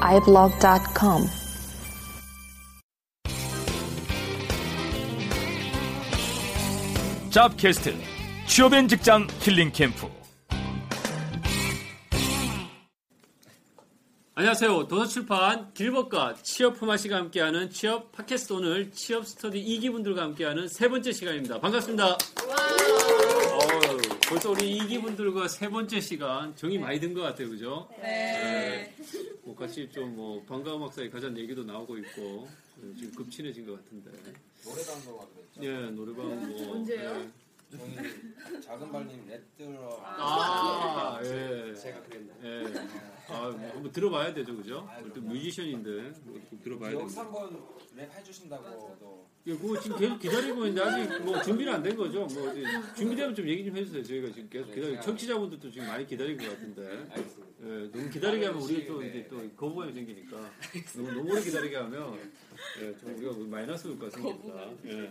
iblog.com. 잡캐스트 취업엔 직장 힐링 캠프 안녕하세요. 도서출판 길법과 취업 포마씨가 함께하는 취업 팟캐스트 오늘 취업 스터디 2기분들과 함께하는 세 번째 시간입니다. 반갑습니다. 벌써 우리 2기분들과 세 번째 시간 정이 많이 든 것 같아요. 그죠? 네. 뭐 같이 좀 뭐 방과후 막사에 가자는 얘기도 나오고 있고 어, 지금 급친해진 것 같은데. 노래방도 가기로 했죠. 예, 노래방 뭐. 언제요? 저희 작은 발님 넷들어 아, 예. 제가 그랬네. 예. 아, 뭐 한번 들어봐야 되죠, 그죠? 또 뮤지션인데 뭐 들어봐야 여기서 됩니다. 한번 랩 해주신다고 또 예, 그거 지금 계속 기다리고 있는데 아직 뭐 준비는 안 된 거죠? 뭐 어디 준비되면 좀 얘기 좀 해주세요. 저희가 지금 계속 기다리고 청취자분들도 지금 많이 기다리고 같은데 알겠습니다. 예, 너무 기다리게 하면 우리가 또 이제 또 거부감이 생기니까 너무 너무 오래 기다리게 하면 예, 좀 우리가 마이너스 효과가 생깁니다. 예.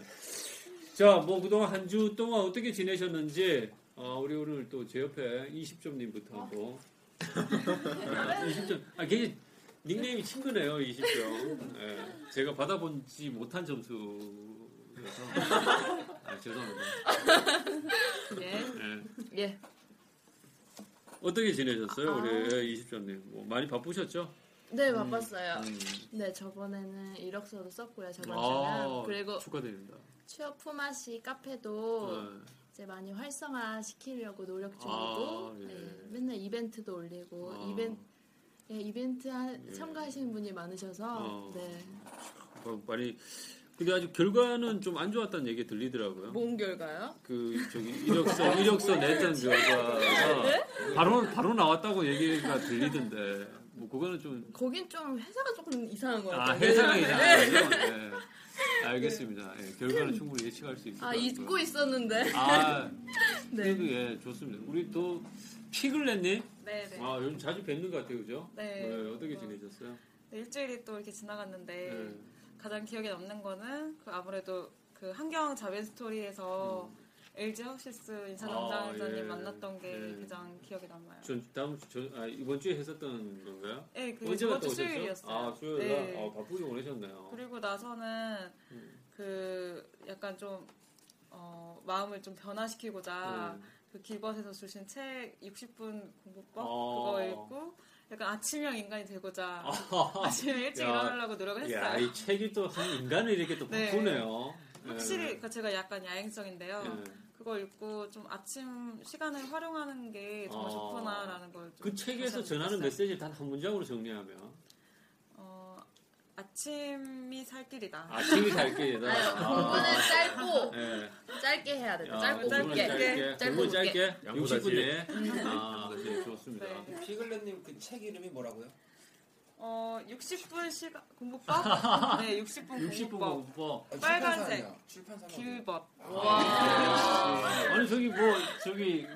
자, 뭐 그동안 한 주 동안 어떻게 지내셨는지 어, 우리 오늘 또 제 옆에 20점님부터 한번 20점 아 굉장히 닉네임이 친근해요 20점 예, 제가 받아본지 못한 점수여서 아, 죄송합니다 예. 예. 어떻게 지내셨어요 아. 우리 20점님 뭐 많이 바쁘셨죠? 네, 바빴어요. 음. 네, 저번에는 이력서도 썼고요, 저번 아, 주는. 그리고 축하드립니다 취업 품앗이 카페도 네. 이제 많이 활성화 시키려고 노력 중이고, 아, 예. 네, 맨날 이벤트도 올리고, 아. 이벤트, 예, 이벤트 하- 예. 참가하시는 분이 많으셔서, 어. 네. 뭐 많이 근데 아직 결과는 좀 안 좋았다는 얘기 들리더라고요. 뭔 결과요? 그 저기 이력서 이력서 냈던 결과가 바로 바로 나왔다고 얘기가 들리던데 뭐 그거는 좀 거긴 좀 회사가 조금 이상한 것 아, 같아요. 해석이 네. 이상한 거죠? 네. 알겠습니다. 예, 결과는 충분히 예측할 수 있을 것 아, 같고요. 잊고 있었는데. 아, 네. 그래도 예, 좋습니다. 우리 또 피글렛님, 네 네. 아 요즘 자주 뵙는 것 같아요, 그죠? 네. 어떻게 뭐, 지내셨어요? 네, 일주일이 또 이렇게 지나갔는데 네. 가장 기억에 남는 거는 그 아무래도 그 한경 자벤 스토리에서 LG 헉시스 인사담당자님 음. 아, 예. 만났던 게 네. 가장 기억에 남아요. 전 다음 주, 저, 아, 이번 주에 했었던 건가요? 네, 그게 언제 갔다 주 오셨죠? 수요일이었어요. 아, 수요일 날? 네. 아, 바쁘게 보내셨네요. 그리고 나서는 음. 그 약간 좀 어, 마음을 좀 변화시키고자 음. 그 길벗에서 주신 책 60분 공부법 아. 그거 읽고 약간 아침형 인간이 되고자 아, 아침에 일찍 야. 일어나려고 노력을 했어요. 야, 이 책이 또 한 인간을 이렇게 또 네. 바꾸네요. 예. 확실히 그 제가 약간 야행성인데요. 예. 그거 읽고 좀 아침 시간을 활용하는 게 정말 아. 좋구나라는 걸. 좀그 책에서 전하는. 메시지를 단 한 문장으로 정리하면 어, 아침이 살 길이다. 아침이 살 길이다. 아유, 공부는 짧고, 예. 짧게 해야. 야, 짧고 굵게. 짧게, 짧고. 짧게, 60분 내에. 아, 네, 좋습니다. 네. 피글렛님 그 책 이름이 뭐라고요? 어, 60분 시간 공부법? 네, 60분 60분 공부법. 공부법. 아, 빨간색. 출판사냐? 출판사 길벗. 아니 저기 뭐 저기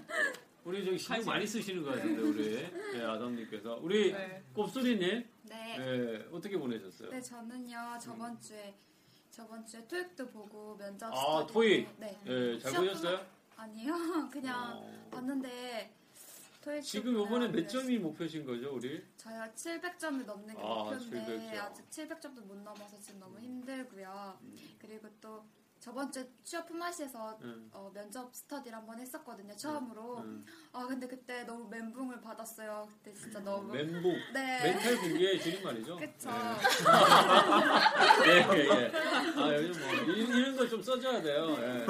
우리 저기 신경 많이 쓰시는 것 같은데 우리 예, 아담님께서 우리 네. 꼽소리님 네. 예, 어떻게 보내셨어요? 네, 저는요 저번 주에 저번 주에 토익도 보고 면접 아, 토익. 네. 예, 잘 보셨어요? 아니요, 그냥 어. 봤는데 토익 지금 이번에 몇 점이 목표신 거죠, 우리? 저요 700점을 넘는 게 아, 목표인데 700 점. 아직 700점도 못 넘어서 지금 너무 힘들고요. 음. 그리고 또 저번 주에 취업 품앗이에서 음. 어, 면접 스터디를 한번 했었거든요 처음으로. 음. 아 근데 그때 너무 멘붕을 받았어요. 그때 진짜 너무 멘붕, 네. 멘탈 붕괴의 줄임말이죠? 그쵸. 예, 예, 예. 아, 요즘 뭐, 이- 이런 거 좀 써줘야 돼요. 예.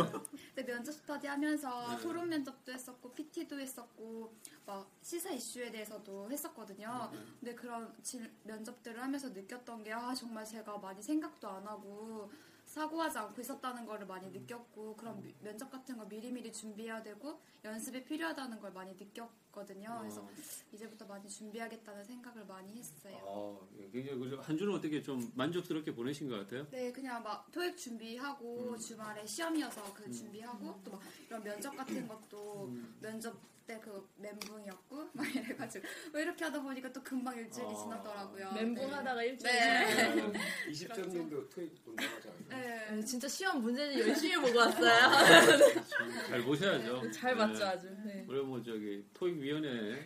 근데 면접 스터디 하면서 네. 토론 면접도 했었고 PT도 했었고 막 시사 이슈에 대해서도 했었거든요. 네. 근데 그런 질- 면접들을 하면서 느꼈던 게 아 정말 제가 많이 생각도 안 하고 사고하지 않고 있었다는 거를 많이 느꼈고 그런 미- 면접 같은 거 미리미리 준비해야 되고 연습이 필요하다는 걸 많이 느꼈거든요. 그래서 이제부터 많이 준비하겠다는 생각을 많이 했어요. 아, 예, 굉장히. 한 주는 어떻게 좀 만족스럽게 보내신 것 같아요? 네, 그냥 막 토익 준비하고 주말에 시험이어서 그 준비하고 또막 이런 면접 같은 것도 면접 때 그 멘붕이었고 막 이래가지고 왜 이렇게 하다 보니까 또 금방 일주일이 지났더라고요. 멘붕 네. 하다가 일주일 네. 지나고. 20점님도 토익 운동하지 않아요? 네. 네, 진짜 시험 문제는 열심히 보고 왔어요. 잘 보셔야죠. 잘 맞죠 네. 아주. 네. 우리 뭐 저기 토익위원회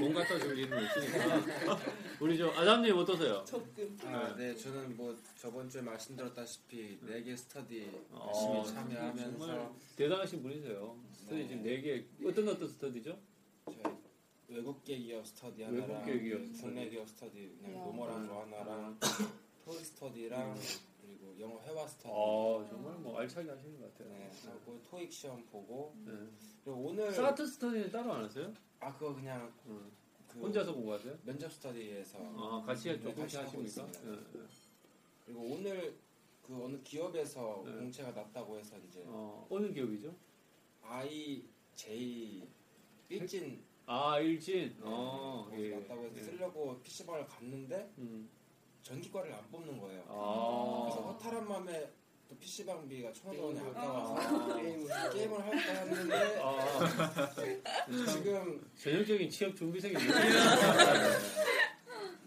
공 갖다 줄 일은 없으니까 우리 저 아담님 어떠세요? 아, 네, 저는 뭐 저번 주에 말씀드렸다시피 4개 스터디 어, 열심히 정말 참여하면서 대단하신 분이세요. 스터디 네. 지금 네 개 어떤 어떤 스터디죠? 저희 외국계 기업 스터디 하나랑 외국계 기업 국내 스터디. 기업 스터디 그냥 와. normal한 거 하나랑 토익 스터디랑 그리고 영어 회화 스터디 아 정말 뭐 알차게 하시는 것 같아요. 네, 하고 토익 시험 보고 네. 그리고 오늘 사가트 스터디는 따로 안 하세요? 아 그거 그냥 응. 그 혼자서 공부하세요? 면접 스터디에서 아 같이 네, 조금씩 같이 하고 하십니까? 있습니다. 예, 예. 그리고 오늘 그 어느 기업에서 네. 공채가 났다고 해서 이제 어, 어느 기업이죠? IJ 일진 아 일진. 어, 거기 예. 났다고 해서 예. 쓰려고 PC방을 갔는데 음. 전기과를 안 뽑는 거예요. 아. 그래서 허탈한 마음에 또 PC방비가 천 원이 게임을- 아까워서 게임을 게임을 할까 했는데 아, 지금 전형적인 취업 준비생이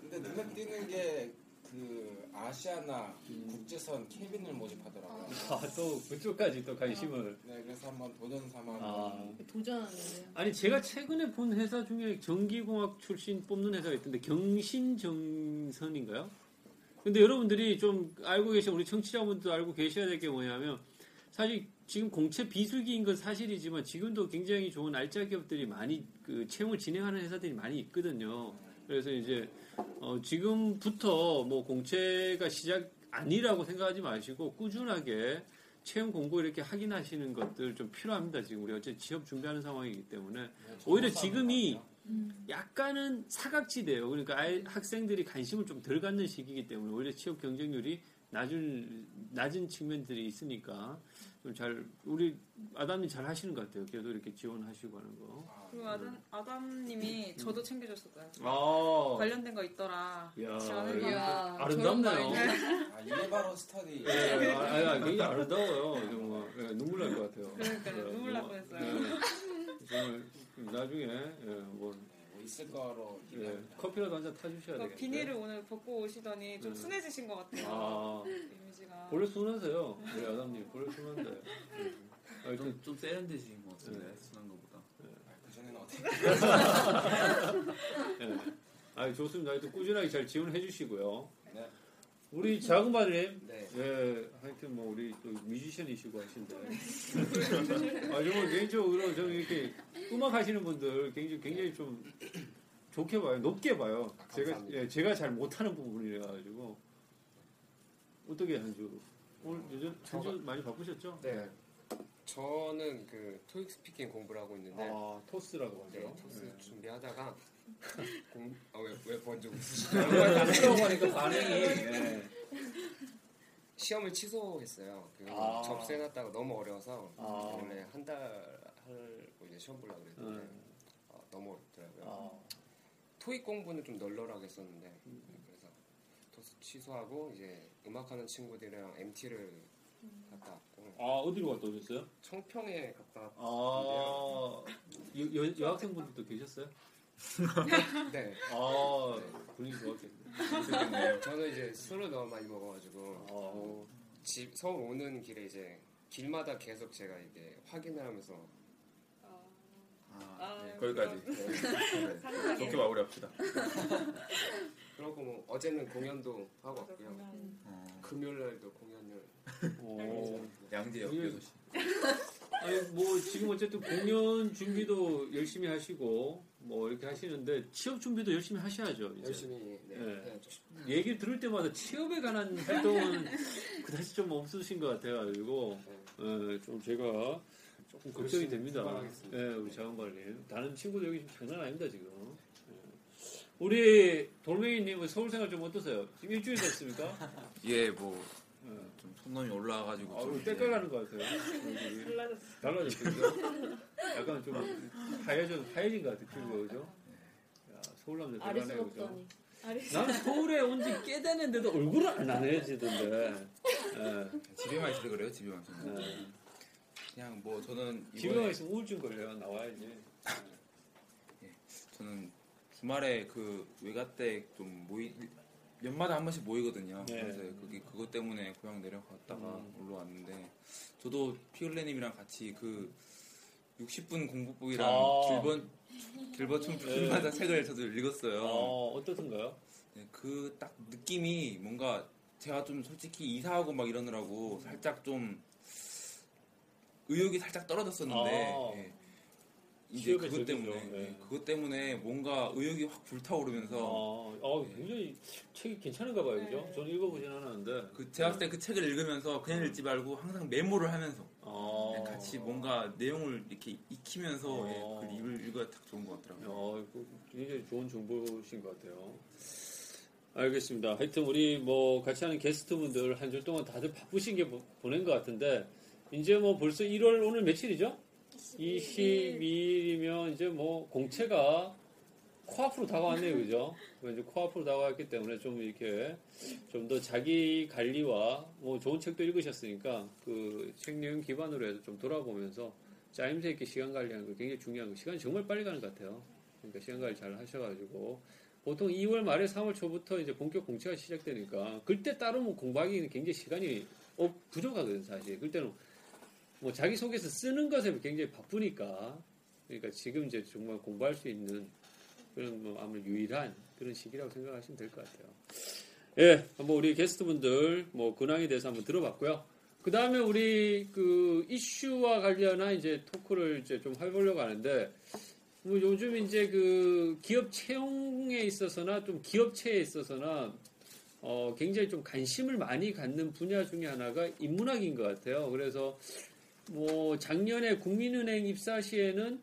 근데 눈에 띄는 게 그 아시아나 국제선 케빈을 모집하더라고요. 아, 또 그쪽까지 또 관심을. 네, 그래서 한번 도전 삼아 아. 도전하는데요. 아니 제가 최근에 본 회사 중에 전기공학 출신 뽑는 회사가 있던데 경신정선인가요? 근데 여러분들이 좀 알고 계신 우리 청취자분도 알고 계셔야 될 게 뭐냐면 사실 지금 공채 비수기인 건 사실이지만 지금도 굉장히 좋은 알짜 기업들이 많이 그 채용을 진행하는 회사들이 많이 있거든요. 그래서 이제 어, 지금부터 뭐 공채가 시작 아니라고 생각하지 마시고 꾸준하게 채용 공고 이렇게 확인하시는 것들 좀 필요합니다. 지금 우리 어째 취업 준비하는 상황이기 때문에 오히려 지금이 약간은 사각지대예요. 그러니까 아이- 학생들이 관심을 좀 덜 갖는 시기이기 때문에 오히려 취업 경쟁률이 낮은 낮은 측면들이 있으니까 좀 잘 우리 아담이 잘 하시는 것 같아요. 그래도 이렇게 지원하시고 하는 거. 그리고 아담, 아담님이 저도 챙겨줬었어요. 아, 관련된 거 있더라. 야, 지원해봐. 아름답네요. 아, 이게 바로 스터디. 예, 아, 아, 아, 굉장히 아름다워요. 정말 예, 눈물 날 것 같아요. 그러니까요. 예, 눈물 날 뭐, 뻔했어요. 예, 정말 나중에 예, 뭐, 뭐 있을 거로 예, 기대합니다. 커피라도 한 잔 타주셔야 그 되겠어요. 비닐을 오늘 벗고 오시더니 좀 네. 순해지신 것 같아요. 아, 이미지가. 원래 순하세요. 우리 아담님 원래 순한데. 아, 하여튼 좀, 좀 세련되신 것 같은데 네. 순한 것보다. 그 전에는 어떻게? 예. 아, 좋습니다. 하여튼 꾸준하게 잘 지원해 주시고요. 네. 우리 작은 바님, 네. 예, 하여튼 뭐 우리 또 뮤지션이시고 하신데. 아, 정말 개인적으로 저는 이렇게 음악 하시는 분들 굉장히, 굉장히 좀 좋게 봐요. 높게 봐요. 아, 제가. 예, 제가 잘 못하는 부분이라 가지고. 어떻게 한 주? 오늘 요즘 한주 많이 바쁘셨죠? 네. 저는 그 토익 스피킹 공부를 하고 있는데 아, 토스라고 네, 하죠. 토스 네. 준비하다가 공, 아, 왜, 왜 먼저 웃으시죠? 하니까 반응이. 네. 시험을 취소했어요. 그 아. 접수해놨다가 너무 어려워서 아. 원래 한 달 하고 이제 시험 보려고 그랬는데 네. 아, 너무 어렵더라고요. 아. 토익 공부는 좀 널널하게 했었는데 그래서 토스 취소하고 이제 음악하는 친구들이랑 MT를 갔다 왔고 아, 어디로 갔다 오셨어요? 청평에 갔다 왔는데요. 아, 여, 여, 여학생분들도 계셨어요? 네. 아, 분위기 좋았겠네. 네, 저는 이제 술을 너무 많이 먹어가지고 아, 집 서울 오는 길에 이제 길마다 계속 제가 이게 확인을 하면서 아, 네, 거기까지. 네. 좋게 마무리합시다. 그러고 뭐 어제는 공연도 하고 왔고요. 어, 금요일 날도 공연을 오. 양재 그게- 역교도시. 아니, 뭐, 지금 어쨌든 공연 준비도 열심히 하시고, 뭐, 이렇게 하시는데, 취업 준비도 열심히 하셔야죠. 이제. 열심히 네, 네. 해야죠. 얘기를 들을 때마다 취업에 관한 활동은 그다지 좀 없으신 것 같아가지고, 예, 좀 제가 조금 걱정이 됩니다. 예, 우리 자원관님. 다른 친구들 여기 지금 장난 아닙니다, 지금. 예. 우리 돌멩이님은 서울 생활 좀 어떠세요? 지금 일주일 됐습니까? 예, 뭐 좀 손놈이 올라와가지고 아, 때깔나는 것 같아요. 달라졌어. 달라졌어요. 약간 좀 하얘져, 하얘진 것 같아, 피부가, 그죠? 야, 서울 남자 대단해, 그죠? 난 서울에 온 지 꽤 됐는데도 얼굴은 안 하얘지던데. 예. 집에만 있어서 그래요. 집에만 있어서. 예. 그냥 뭐 저는 집에만 이번에 있으면 우울증 걸려요. 나와야지. 저는 주말에 그 외가 댁 좀 모이 연마다 한 번씩 모이거든요. 네. 그래서 그게 그것 때문에 고향 내려갔다가 음. 올라왔는데 저도 피글레님이랑 같이 그 60분 공부법이랑 아. 길번 길버춤 필마다 책을 저도 읽었어요. 어, 어떻던가요? 네, 그 딱 느낌이 뭔가 제가 좀 솔직히 이사하고 막 이러느라고 살짝 좀 의욕이 살짝 떨어졌었는데 아. 예. 이제 그것. 때문에 네. 예, 그것 때문에 뭔가 의욕이 확 불타오르면서 어, 어, 굉장히 책이 괜찮은가 봐요, 그죠? 저는 읽어보진 않았는데. 그 제가 봤을 때 그 책을 읽으면서 그냥 읽지 말고 항상 메모를 하면서 어. 네, 같이 뭔가 내용을 이렇게 익히면서 어. 예, 그 읽을 읽어야 딱 좋은 것 같더라고요. 어, 그 굉장히 좋은 정보신 것 같아요. 알겠습니다. 하여튼 우리 뭐 같이 하는 게스트분들 한 주 동안 다들 바쁘신 게 보- 보낸 것 같은데 이제 뭐 벌써 1월 오늘 며칠이죠? 22일이면 이제 뭐 공채가 코앞으로 다가왔네요, 그죠? 이제 코앞으로 다가왔기 때문에 좀 이렇게 좀 더 자기 관리와 뭐 좋은 책도 읽으셨으니까 그 책 내용 기반으로 해서 좀 돌아보면서 짜임새 있게 시간 관리하는 거 굉장히 중요한 거. 시간이 정말 빨리 가는 것 같아요. 그러니까 시간 관리 잘 하셔가지고 보통 2월 말에 3월 초부터 이제 본격 공채가 시작되니까 그때 따르면 공부하기는 굉장히 시간이 어, 부족하거든 사실. 그때는 뭐 자기 속에서 쓰는 것에 굉장히 바쁘니까 그러니까 지금 이제 정말 공부할 수 있는 그런 뭐 아무래도 유일한 그런 시기라고 생각하시면 될 것 같아요. 예, 한번 우리 게스트분들 뭐 근황에 대해서 한번 들어봤고요. 그 다음에 우리 그 이슈와 관련한 이제 토크를 이제 좀 해보려고 하는데 뭐 요즘 이제 그 기업 채용에 있어서나 좀 기업체에 있어서나 어 굉장히 좀 관심을 많이 갖는 분야 중에 하나가 인문학인 것 같아요. 그래서 뭐 작년에 국민은행 입사 시에는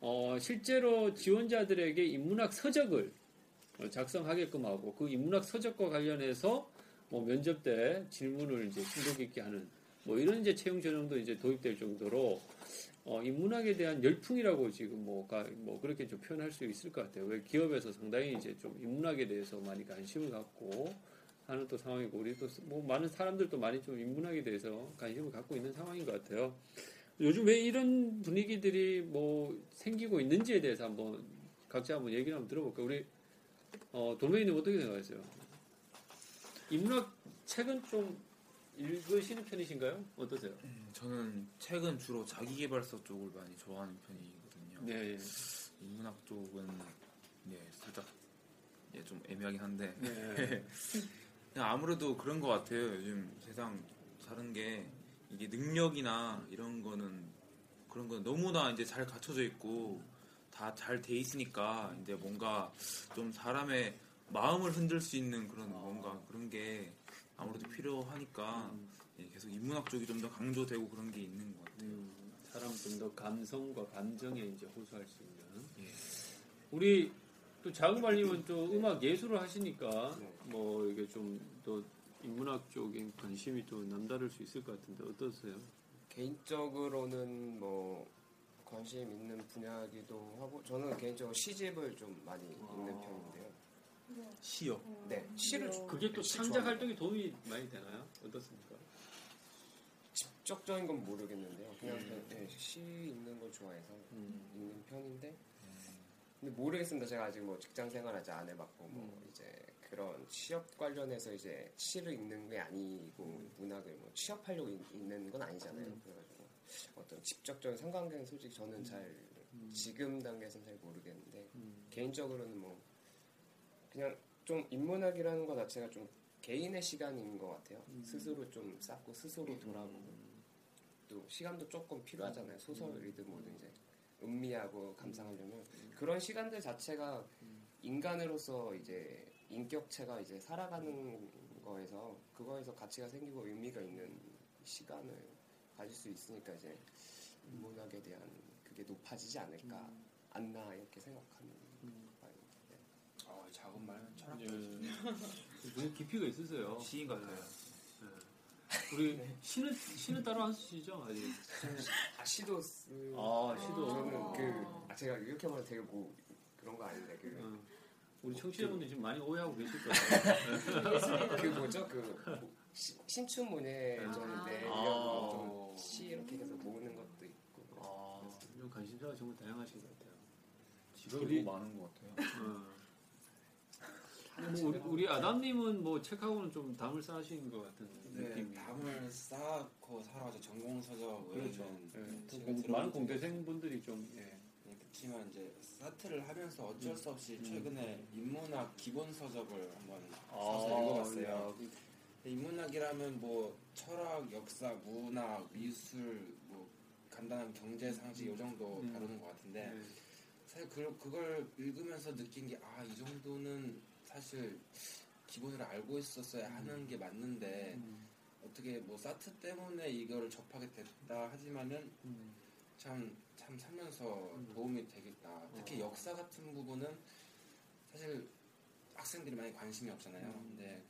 어 실제로 지원자들에게 인문학 서적을 어, 작성하게끔 하고 그 인문학 서적과 관련해서 뭐 면접 때 질문을 이제 심도 깊게 하는 뭐 이런 이제 채용 전형도 이제 도입될 정도로 어, 인문학에 대한 열풍이라고 지금 뭐, 가, 뭐 그렇게 좀 표현할 수 있을 것 같아요. 왜 기업에서 상당히 이제 좀 인문학에 대해서 많이 관심을 갖고 하는 또 상황이고 우리 또 뭐 많은 사람들도 많이 좀 인문학에 대해서 관심을 갖고 있는 상황인 것 같아요. 요즘 왜 이런 분위기들이 뭐 생기고 있는지에 대해서 한번 각자 한번 얘기를 한번 들어볼까요? 우리 어, 돌메이님 어떻게 생각하세요? 인문학 책은 좀 읽으시는 편이신가요? 어떠세요? 저는 책은 주로 자기계발서 쪽을 많이 좋아하는 편이거든요. 네. 인문학 쪽은 네, 살짝 예, 좀 애매하긴 한데 네. 아무래도 그런 것 같아요. 요즘 세상 사는 게 이게 능력이나 이런 거는 그런 건 너무나 이제 잘 갖춰져 있고 다 잘 돼 있으니까 이제 뭔가 좀 사람의 마음을 흔들 수 있는 그런 뭔가 그런 게 아무래도 필요하니까 예, 계속 인문학 쪽이 좀 더 강조되고 그런 게 있는 것 같아요. 음, 사람 좀 더 감성과 감정에 이제 호소할 수 있는. 예. 우리 또 자그말님은 또 음악 예술을 하시니까 뭐 이게 좀더 인문학 쪽에 관심이 또 남다를 수 있을 것 같은데 어떠세요? 개인적으로는 뭐 관심 있는 분야이기도 하고 저는 개인적으로 시집을 좀 많이 읽는 편인데요. 시요? 네, 시를 좀- 그게 또 시 창작 좋아합니다. 활동에 도움이 많이 되나요? 어떻습니까? 직접적인 건 모르겠는데요. 그냥 음. 그, 네, 시 읽는 걸 좋아해서 음. 읽는 편인데 근데 모르겠습니다. 제가 아직 뭐 직장 생활 아직 안 해봤고 뭐 이제 그런 취업 관련해서 이제 시를 읽는 게 아니고 문학을 뭐 취업하려고 읽- 읽는 건 아니잖아요. 음. 그래가지고 어떤 직접적인 상관관계는 솔직히 저는 잘 지금 단계에서는 잘 모르겠는데 음. 개인적으로는 뭐 그냥 좀 인문학이라는 것 자체가 좀 개인의 시간인 것 같아요. 음. 스스로 좀 쌓고 스스로 돌아보고 또 시간도 조금 필요하잖아요. 소설이든 뭐든 이제 음미하고 감상하려면 그런 시간들 자체가 인간으로서 이제 인격체가 이제 살아가는 거에서 그거에서 가치가 생기고 의미가 있는 시간을 가질 수 있으니까 이제 인문학에 대한 그게 높아지지 않을까 않나 이렇게 생각하는 바입니다. 네. 아, 작은 말은 철학. 예. 되게 깊이가 있으세요. 시인 같아요. 예. 우리 시는 시는 따로 안 쓰시죠 아직? 아 시도 쓰. 아, 시도. 저는 그 아, 제가 이렇게 말해도 되게 뭐 그런 거 아닌데 그. 어. 우리 청취자분들 지금 많이 오해하고 계실 거예요. 그 뭐죠 그 뭐, 시- 신춘문예 전인데 아. 이런 좀시 이렇게 해서 모으는 것도 있고. 아, 좀 관심사가 정말 다양하신 것 같아요. 직업이 너무 많은 것 같아요. 어. 뭐 우리, 우리 아담님은 뭐 책하고는 좀 담을 쌓으신 것 같은 네, 느낌이. 담을 쌓고 살아가지고 전공 서적 그렇죠. 공- 들어본 많은 공대생분들이 좀 예. 네, 그렇지만 이제 사트를 하면서 어쩔 수 없이 음. 최근에 인문학 기본 서적을 한번 아, 사서 읽어봤어요. 야, 근데 인문학이라면 뭐 철학, 역사, 문학, 미술, 뭐 간단한 경제 상식 이 정도 음. 다루는 것 같은데 네. 사실 그, 그걸 읽으면서 느낀 게 아 이 정도는 사실 기본으로 알고 있었어야 하는 게 맞는데 음. 어떻게 뭐 사트 때문에 이거를 접하게 됐다 하지만은 음. 참, 참 살면서 도움이 되겠다. 특히 어. 역사 같은 부분은 사실 학생들이 많이 관심이 없잖아요. 음. 근데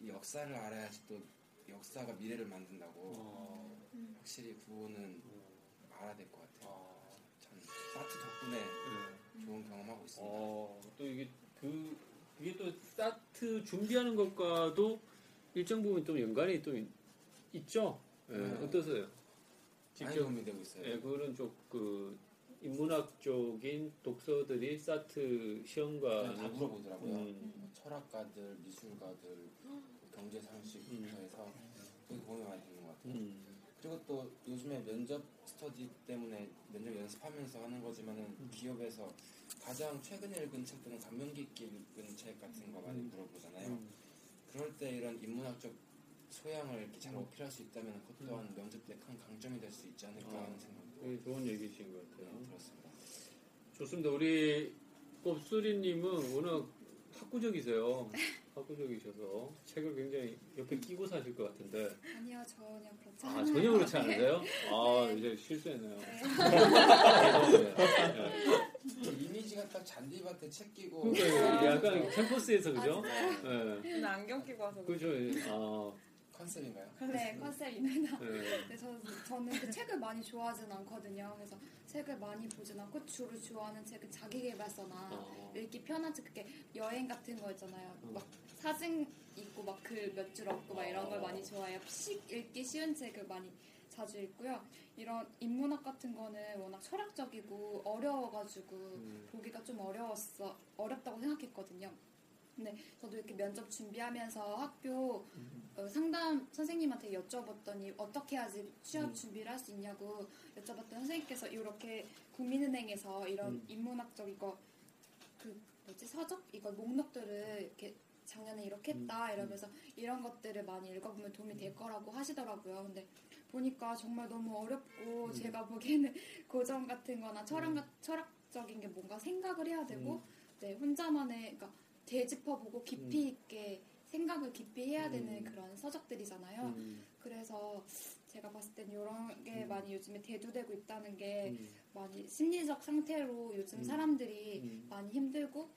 이 역사를 알아야지 또 역사가 미래를 만든다고 어. 확실히 그거는 알아야 될 것 같아요. 아. 참 사트 덕분에 네. 좋은 경험하고 있습니다. 어, 또 이게 그 이게 또 사트 준비하는 것과도 일정 부분 좀 연관이 또 있- 있죠. 예, 네. 어떠세요? 많이 도움이 되고 있어요. 예, 그런 쪽그 인문학 쪽인 독서들이 사트 시험과 그냥 다 물어보더라고요. 음. 철학가들, 미술가들, 경제 상식부터 해서 되게 도움이 많이 되는 것 같아요. 음. 그리고 또 요즘에 면접 스터디 때문에 면접 연습하면서 하는 거지만은 음. 기업에서 가장 최근에 읽은 책 또는 감명 깊게 읽은 책 같은 거 많이 물어보잖아요. 음. 그럴 때 이런 인문학적 소양을 이렇게 잘 어필할 수 있다면 그것 또한 면접 때 큰 강점이 될 수 있지 않을까 하는 생각도 되게 음. 좋은 얘기신 것 같아요. 들었습니다. 좋습니다. 우리 꼽수리님은 워낙 학구적이세요. 학구적이셔서 책을 굉장히 옆에 끼고 사실 것 같은데. 아니요 전혀 그렇지 아, 않아요. 전혀 그렇지 네. 않으세요? 아, 이제 실수했네요. 네. 이미지가 딱 잔디밭에 책 끼고 그러니까 약간 캠퍼스에서 그죠? 아, 예. 근데 안경 끼고 와서 그죠? 아, 컨셉인가요? 네 컨셉입니다. 네. 네, 저, 저는 그 책을 많이 좋아하진 않거든요. 그래서 책을 많이 보진 않고 주로 좋아하는 책은 자기계발서나 어. 읽기 편한 책, 그게 여행 같은 거 있잖아요. 막 사진 있고 막 글 몇 줄 없고 막 이런 걸 많이 좋아해요. 식 읽기 쉬운 책을 많이 자주 읽고요. 이런 인문학 같은 거는 워낙 철학적이고 어려워가지고 음. 보기가 좀 어려웠어 어렵다고 생각했거든요. 근데 저도 이렇게 면접 준비하면서 학교 어, 상담 선생님한테 여쭤봤더니 어떻게 해야지 취업 음. 준비를 할 수 있냐고 여쭤봤더니 선생님께서 이렇게 국민은행에서 이런 음. 인문학적 이거 그 뭐지 서적 이거 목록들을 이렇게 작년에 이렇게 했다 음. 이러면서 이런 것들을 많이 읽어보면 도움이 될 거라고 하시더라고요. 근데 보니까 정말 너무 어렵고 음. 제가 보기에는 고전 같은 거나 철학, 철학적인 게 뭔가 생각을 해야 되고 음. 네, 혼자만의 그러니까 되짚어보고 깊이 있게 생각을 깊이 해야 되는 음. 그런 서적들이잖아요. 음. 그래서 제가 봤을 땐 이런 게 음. 많이 요즘에 대두되고 있다는 게 음. 많이 심리적 상태로 요즘 음. 사람들이 음. 많이 힘들고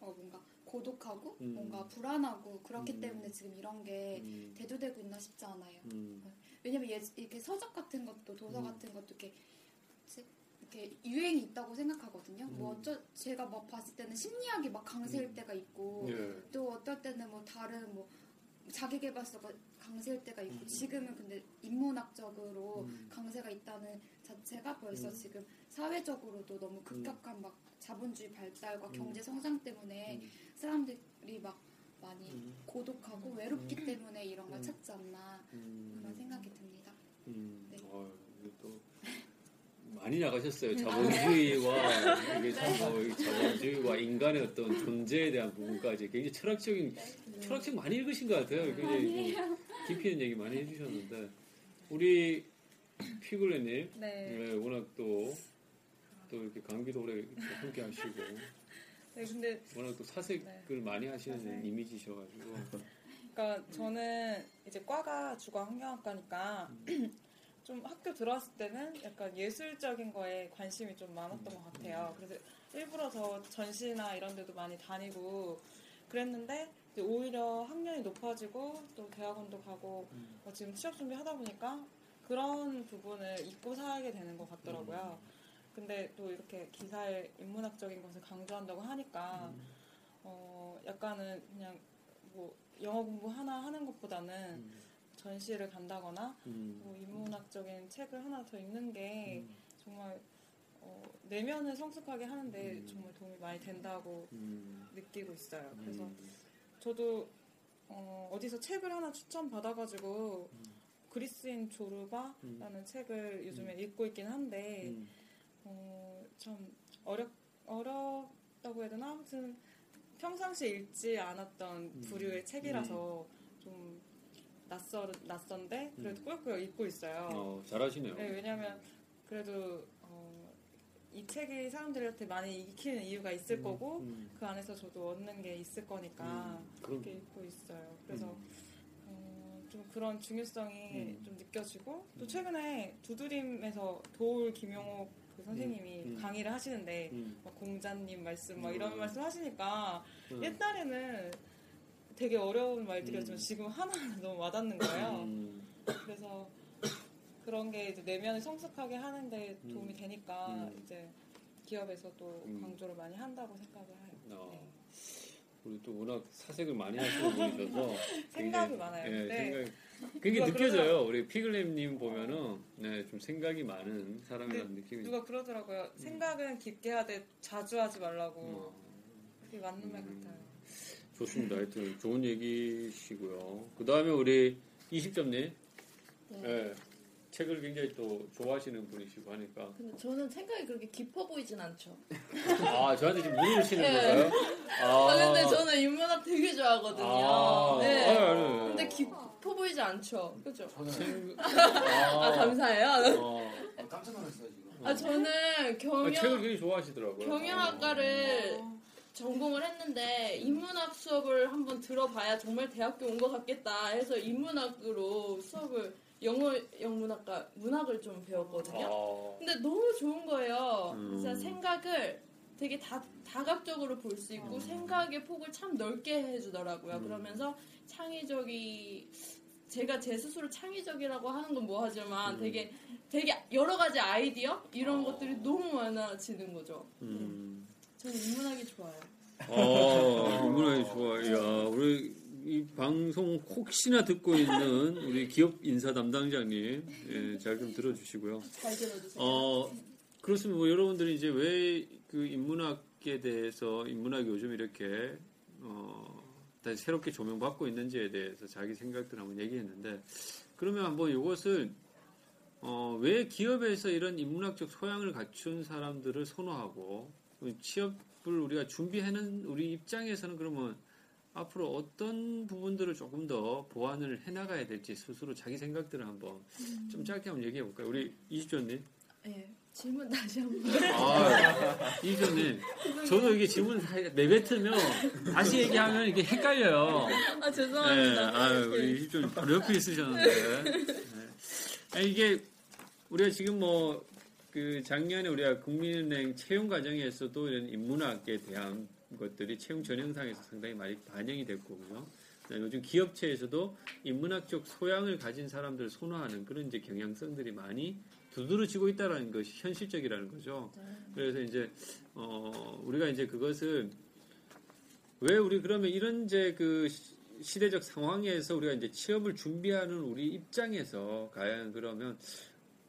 어, 뭔가 고독하고 음. 뭔가 불안하고 그렇기 음. 때문에 지금 이런 게 음. 대두되고 있나 싶지 않아요. 음. 왜냐면 예, 이렇게 서적 같은 것도 도서 음. 같은 것도 이렇게? 이렇게 유행이 있다고 생각하거든요. 뭐 음. 어쩌 제가 막 봤을 때는 심리학이 막 강세일 음. 때가 있고 예. 또 어떨 때는 뭐 다른 뭐 자기계발서가 강세일 때가 있고 음. 지금은 근데 인문학적으로 음. 강세가 있다는 자체가 벌써 음. 지금 사회적으로도 너무 급격한 막 자본주의 발달과 음. 경제 성장 때문에 음. 사람들이 막 많이 음. 고독하고 외롭기 음. 때문에 이런 걸 음. 찾지 않나 음. 그런 생각이 듭니다. 음. 네. 어, 많이 나가셨어요. 자본주의와 이게 참, 뭐, 이 자본주의와 인간의 어떤 존재에 대한 부분까지 굉장히 철학적인 철학책 많이 읽으신 것 같아요. 굉장히 뭐 깊이 있는 얘기 많이 해주셨는데. 우리 피글레님 네. 네, 워낙 또 또 이렇게 감기도 오래 함께 하시고. 네, 근데 워낙 또 사색을 많이 하시는 사색. 이미지셔가지고. 그러니까 저는 이제 과가 주거 환경학과니까 좀 학교 들어왔을 때는 약간 예술적인 거에 관심이 좀 많았던 것 같아요. 그래서 일부러 더 전시나 이런 데도 많이 다니고 그랬는데 오히려 학년이 높아지고 또 대학원도 가고 뭐 지금 취업 준비 하다 보니까 그런 부분을 잊고 살게 되는 것 같더라고요. 근데 또 이렇게 기사에 인문학적인 것을 강조한다고 하니까 어 약간은 그냥 뭐 영어 공부 하나 하는 것보다는 전시를 간다거나 음. 뭐 인문학적인 책을 하나 더 읽는 게 정말 어, 내면을 성숙하게 하는데 정말 도움이 많이 된다고 음. 느끼고 있어요. 그래서 저도 어, 어디서 책을 하나 추천 받아가지고 그리스인 조르바라는 책을 요즘에 읽고 있긴 한데 어, 참 어렵 어렵다고 해야 되나? 아무튼 평상시에 읽지 않았던 부류의 책이라서 좀 낯설 낯선데 그래도 꾸역꾸역 읽고 있어요. 어, 잘하시네요. 네, 왜냐하면 그래도 어, 이 책이 사람들한테 많이 익히는 이유가 있을 음, 거고 그 안에서 저도 얻는 게 있을 거니까 음, 그렇게 읽고 있어요. 그래서 어, 좀 그런 중요성이 음. 좀 느껴지고 또 최근에 두드림에서 도울 김용옥 그 선생님이 음. 강의를 하시는데 음. 막 공자님 말씀 막 음. 이런 말씀 하시니까 음. 옛날에는 되게 어려운 말들이었지만 지금 하나하나 너무 와닿는 거예요. 음. 그래서 그런 게 이제 내면을 성숙하게 하는데 도움이 되니까 음. 이제 기업에서도 음. 강조를 많이 한다고 생각을 해요. 어, 우리 또 워낙 사색을 많이 하시는 분이셔서 생각이 많아요. 예, 근데 생각이 그게 느껴져요. 그러더라- 우리 피글렘님 보면은 네, 좀 생각이 많은 사람이라는 느낌이. 누가 그러더라고요. 생각은 깊게 하되 자주 하지 말라고. 어. 그게 맞는 말 같아요. 좋습니다. 하여튼 좋은 얘기시고요. 그 다음에 우리 20점님. 예, 책을 굉장히 또 좋아하시는 분이시고 하니까. 근데 저는 생각이 그렇게 깊어 보이진 않죠. 아, 저한테 지금 물으시는 네. 건가요? 아, 근데 저는 인문학 되게 좋아하거든요. 아, 네. 아니, 아니. 근데 깊어 보이지 않죠. 그죠? 생- 아, 감사해요. 어. 깜짝 놀랐어요 지금. 아, 저는 경영, 아, 책을 굉장히 좋아하시더라고요. 경영학과를 전공을 했는데 인문학 수업을 한번 들어봐야 정말 대학교 온 것 같겠다 해서 인문학으로 수업을 영어 영문학과 문학을 좀 배웠거든요. 아. 근데 너무 좋은 거예요. 음. 진짜 생각을 되게 다, 다각적으로 볼 수 있고 생각의 폭을 참 넓게 해주더라고요. 음. 그러면서 창의적이 제가 제 스스로 창의적이라고 하는 건 뭐하지만 음. 되게 되게 여러 가지 아이디어 이런 것들이 너무 많아지는 거죠. 음. 인문학이 좋아요. 어, 인문학이 좋아. 야, 우리 이 방송 혹시나 듣고 있는 우리 기업 인사 담당자님, 예, 잘 좀 들어주시고요. 잘 들어주세요. 어, 그렇습니다. 뭐 여러분들이 이제 왜 그 인문학에 대해서 인문학이 요즘 이렇게 어, 다시 새롭게 조명받고 있는지에 대해서 자기 생각들 한번 얘기했는데 그러면 한번 이것을 어, 왜 기업에서 이런 인문학적 소양을 갖춘 사람들을 선호하고 취업을 우리가 준비하는 우리 입장에서는 그러면 앞으로 어떤 부분들을 조금 더 보완을 해나가야 될지 스스로 자기 생각들을 한번 좀 짧게 한번 얘기해 볼까요? 우리 이주연님. 네, 질문 다시 한번. 아, 이주연님. 저도 이게 질문 내뱉으면 다시 얘기하면 이게 헷갈려요. 아 죄송합니다. 네, 아유, 우리 좀 바로 옆에 있으셨는데. 네. 아니, 이게 우리가 지금 뭐 그 작년에 우리가 국민은행 채용 과정에서도 이런 인문학에 대한 것들이 채용 전형상에서 상당히 많이 반영이 됐고 그죠. 그다음에 요즘 기업체에서도 인문학적 소양을 가진 사람들을 선호하는 그런 이제 경향성들이 많이 두드러지고 있다라는 것이 현실적이라는 거죠. 그래서 이제 어 우리가 이제 그것을 왜 우리 그러면 이런 이제 그 시- 시대적 상황에서 우리가 이제 취업을 준비하는 우리 입장에서 과연 그러면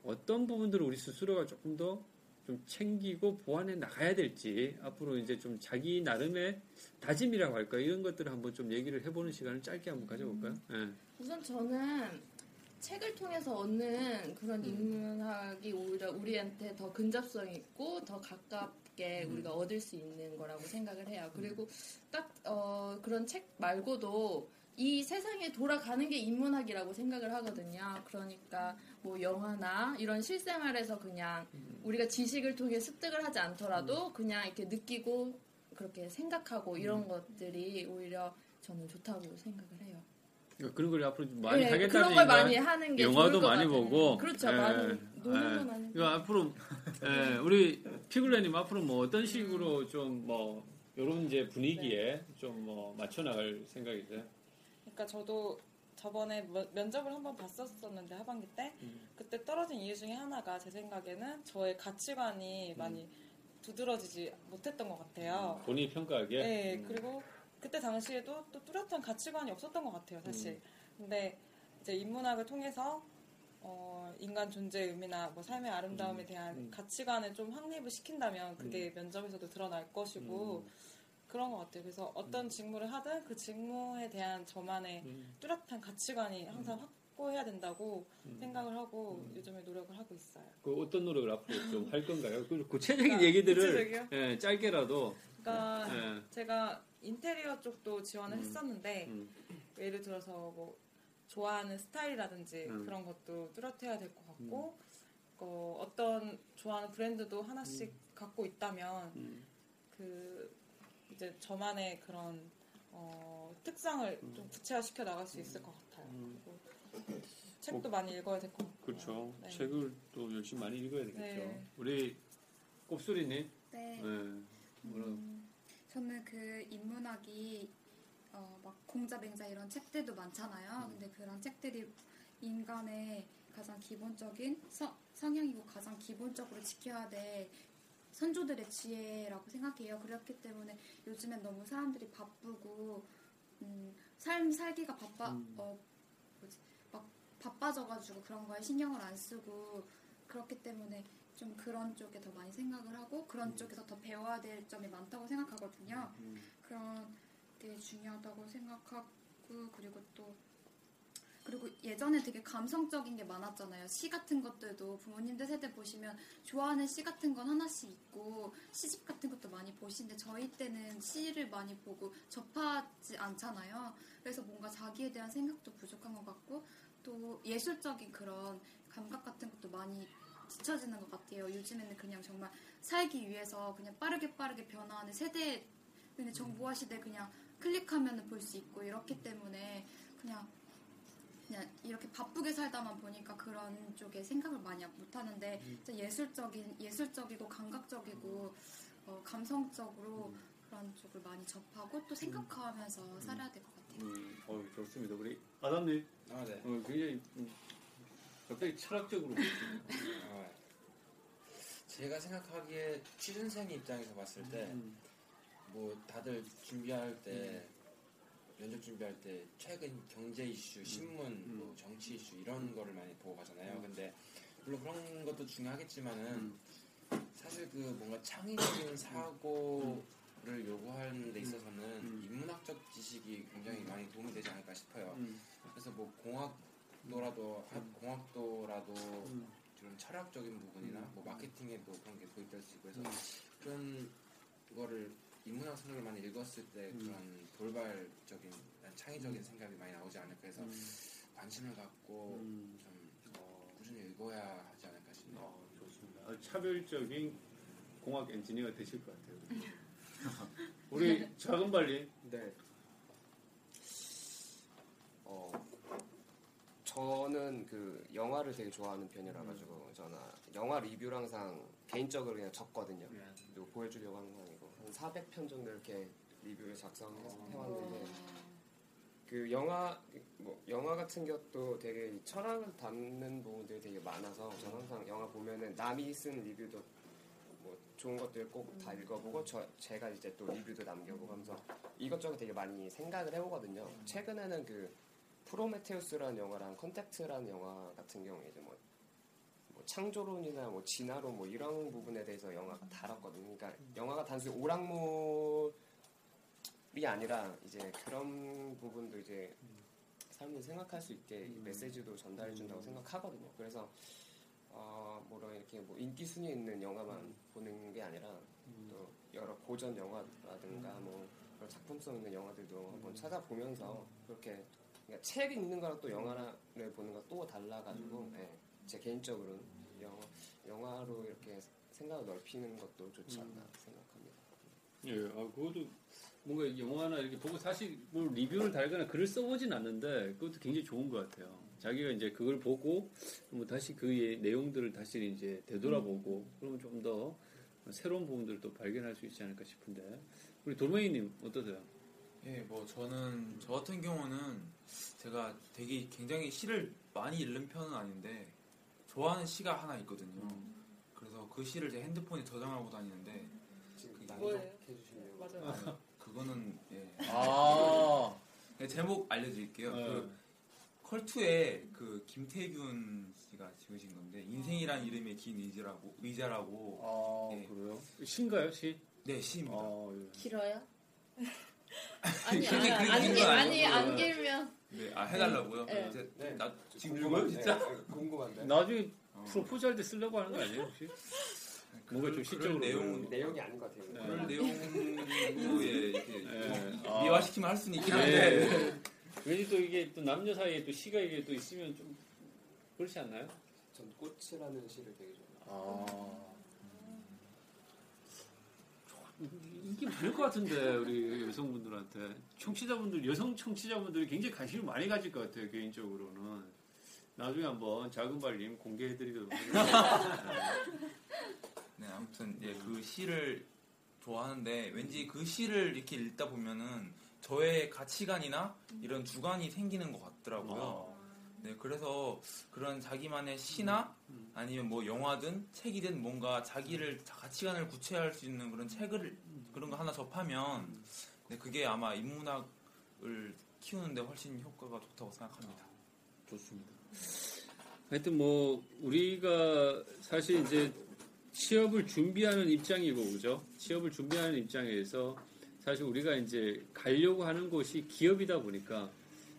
어떤 부분들을 우리 스스로가 조금 더 좀 챙기고 보완해 나가야 될지 앞으로 이제 좀 자기 나름의 다짐이라고 할까 이런 것들을 한번 좀 얘기를 해보는 시간을 짧게 한번 가져볼까요? 예. 우선 저는 책을 통해서 얻는 그런 인문학이 오히려 우리한테 더 근접성 있고 더 가깝게 우리가 얻을 수 있는 거라고 생각을 해요. 그리고 딱 어, 그런 책 말고도 이 세상에 돌아가는 게 인문학이라고 생각을 하거든요. 그러니까 뭐 영화나 이런 실생활에서 그냥 우리가 지식을 통해 습득을 하지 않더라도 그냥 이렇게 느끼고 그렇게 생각하고 이런 것들이 오히려 저는 좋다고 생각을 해요. 그러니까 그런 걸 앞으로 좀 많이 네, 하겠다는 그런 걸? 많이 하는 게 영화도 많이 같아요. 보고 그렇죠. 예, 많이 예. 노는 건 아니고. 이거 앞으로 예, 우리 피글레님 앞으로 뭐 어떤 식으로 좀 뭐 이런 이제 분위기에 좀뭐 맞춰 나갈 생각이세요? 그러니까 저도 저번에 면- 면접을 한번 봤었었는데 하반기 때 음. 그때 떨어진 이유 중에 하나가 제 생각에는 저의 가치관이 많이 두드러지지 못했던 것 같아요. 본인이 평가하기에. 네, 음. 그리고 그때 당시에도 또 뚜렷한 가치관이 없었던 것 같아요, 사실. 음. 근데 이제 인문학을 통해서 어, 인간 존재의 의미나 뭐 삶의 아름다움에 대한 음. 가치관을 좀 확립을 시킨다면 그게 면접에서도 드러날 것이고 음. 그런 것 같아요. 그래서 어떤 직무를 하든 그 직무에 대한 저만의 음. 뚜렷한 가치관이 항상 확보해야 된다고 음. 생각을 하고 요즘에 노력을 하고 있어요. 그 어떤 노력을 앞으로 좀 할 건가요? 그 구체적인 얘기들을 구체적이요? 예, 짧게라도. 그러니까 예. 제가 인테리어 쪽도 지원을 음. 했었는데 음. 예를 들어서 뭐 좋아하는 스타일이라든지 음. 그런 것도 뚜렷해야 될 것 같고 어, 어떤 좋아하는 브랜드도 하나씩 갖고 있다면 음. 그 이제 저만의 그런 어, 특성을 좀 구체화시켜 나갈 수 있을 것 같아요. 음. 그리고 책도 많이 읽어야 될 것 같고. 그렇죠. 네. 책을 또 열심히 많이 읽어야 되겠죠. 네. 우리 꼽소리님. 네. 뭐라 음, 저는 그 인문학이 어, 막 공자 맹자 이런 책들도 많잖아요. 근데 그런 책들이 인간의 가장 기본적인 성, 성향이고 가장 기본적으로 지켜야 될 선조들의 지혜라고 생각해요. 그렇기 때문에 요즘엔 너무 사람들이 바쁘고 음, 삶 살기가 바빠 음. 어 뭐지 막 바빠져가지고 그런 거에 신경을 안 쓰고 그렇기 때문에 좀 그런 쪽에 더 많이 생각을 하고 그런 쪽에서 더 배워야 될 점이 많다고 생각하거든요. 음. 그런 게 중요하다고 생각하고 그리고 또 그리고 예전에 되게 감성적인 게 많았잖아요. 시 같은 것들도 부모님들 세대 보시면 좋아하는 시 같은 건 하나씩 있고 시집 같은 것도 많이 보시는데 저희 때는 시를 많이 보고 접하지 않잖아요. 그래서 뭔가 자기에 대한 생각도 부족한 것 같고 또 예술적인 그런 감각 같은 것도 많이 뒤처지는 것 같아요. 요즘에는 그냥 정말 살기 위해서 그냥 빠르게 빠르게 변화하는 세대, 근데 정보화 시대 그냥 클릭하면 볼 수 있고 이렇기 때문에 그냥 그냥 이렇게 바쁘게 살다만 보니까 그런 쪽에 생각을 많이 못 하는데 진짜 예술적인 예술적이고 감각적이고 어, 감성적으로 그런 쪽을 많이 접하고 또 생각하면서 살아야 될 것 같아요. 음, 어, 좋습니다. 우리 아담님. 아, 네. 어, 굉장히 음, 갑자기 철학적으로 보시네요. 아, 제가 생각하기에 취준생 입장에서 봤을 때 음. 뭐 다들 준비할 때 면접 준비할 때 최근 경제 이슈, 신문, 뭐 정치 이슈 이런 거를 많이 보고 가잖아요. 근데 물론 그런 것도 중요하겠지만은 사실 그 뭔가 창의적인 사고를 요구하는 데 있어서는 인문학적 지식이 굉장히 많이 도움이 되지 않을까 싶어요. 음. 그래서 뭐 공학도라도 하- 공학도라도 좀 철학적인 부분이나 뭐 마케팅에도 그런 게 도입될 수 있고 해서 그런 거를 인문학 서적을 많이 읽었을 때 그런 돌발적인 창의적인 생각이 많이 나오지 않을까 해서 관심을 갖고 좀 어, 꾸준히 읽어야 하지 않을까 싶네요. 어, 좋습니다. 아, 차별적인 공학 엔지니어가 되실 것 같아요. 우리 작은 발리. 네. 어, 저는 그 영화를 되게 좋아하는 편이라 가지고 저는 영화 리뷰를 항상 개인적으로 그냥 적거든요. 그리고 보여주려고 하는 거 아니고 한 400편 정도 이렇게 리뷰를 작성해서 해왔는데 그 영화 뭐 영화 같은 것도 되게 이 철학을 담는 부분들이 되게 많아서 저는 항상 영화 보면은 남이 쓴 리뷰도 뭐 좋은 것들 꼭 다 읽어보고 저 제가 이제 또 리뷰도 남겨보고 하면서 이것저것 되게 많이 생각을 해보거든요. 최근에는 그 프로메테우스라는 영화랑 컨택트라는 영화 같은 경우에 이제 뭐, 뭐 창조론이나 뭐 진화론 뭐 이런 부분에 대해서 영화가 다뤘거든요. 그러니까 영화가 단순히 오락물이 아니라 이제 그런 부분도 이제 사람들이 생각할 수 있게 메시지도 전달해 준다고 생각하거든요. 그래서 어, 뭐라 이렇게 뭐 인기 순위에 있는 영화만 보는 게 아니라 또 여러 고전 영화라든가 뭐 그런 작품성 있는 영화들도 한번 찾아보면서 그렇게 그러니까 책 읽는 거랑 또 영화를 보는 거 또 달라가지고 예, 제 개인적으로는 영화, 영화로 이렇게 생각을 넓히는 것도 좋지 않나 생각합니다. 예, 아, 그것도 뭔가 영화나 이렇게 보고 사실 뭐 리뷰를 달거나 글을 써보진 않는데 그것도 굉장히 좋은 것 같아요. 자기가 이제 그걸 보고 뭐 다시 그의 내용들을 다시 이제 되돌아보고 그러면 좀 더 새로운 부분들을 또 발견할 수 있지 않을까 싶은데 우리 돌멩이님 어떠세요? 예, 뭐 저는 저 같은 경우는 제가 되게 굉장히 시를 많이 읽는 편은 아닌데 좋아하는 시가 하나 있거든요. 그래서 그 시를 제 핸드폰에 저장하고 다니는데 그게 뭐예요? 해주시네요. 맞아요. 아, 그거는 예. 아. 네, 제목 알려드릴게요. 네. 그 컬투의 그 김태균 씨가 지으신 건데 인생이란 이름의 긴 의자라고 의자라고. 아 예. 그래요? 신가요 시? 네 시입니다. 아, 예. 길어요? 아니 아니 그렇게 안, 건 아니. 안 길면 네, 아 해달라고요? 네. 이제 네. 나 지금 궁금해요? 진짜? 네, 궁금한데. 나중에 어. 프로포즈 할 때 쓰려고 하는 거 아니에요 혹시? 뭔가 좀 시적으로 내용 내용이 아닌 것 같아요. 네. 그럴 내용으로 예, 이렇게 네. 좀 아. 미화시키면 할 수는 있긴 네. 한데 왠지 또 이게 또 남녀 사이에 또 시가 이게 또 있으면 좀 그렇지 않나요? 전 꽃이라는 시를 되게 좋아해요. 아. 인기 많을 것 같은데 우리 여성분들한테 청취자분들 여성 청취자분들이 굉장히 관심을 많이 가질 것 같아요 개인적으로는 나중에 한번 작은 발님 공개해드리도록 하겠습니다. 네, 아무튼 예, 그 시를 좋아하는데 왠지 그 시를 이렇게 읽다 보면은 저의 가치관이나 이런 주관이 생기는 것 같더라고요. 네, 그래서 그런 자기만의 시나 아니면 뭐 영화든 책이든 뭔가 자기를 가치관을 구체화할 수 있는 그런 책을 그런 거 하나 접하면 네, 그게 아마 인문학을 키우는데 훨씬 효과가 좋다고 생각합니다. 좋습니다. 하여튼 뭐 우리가 사실 이제 취업을 준비하는 입장이고 그죠? 취업을 준비하는 입장에서 사실 우리가 이제 가려고 하는 곳이 기업이다 보니까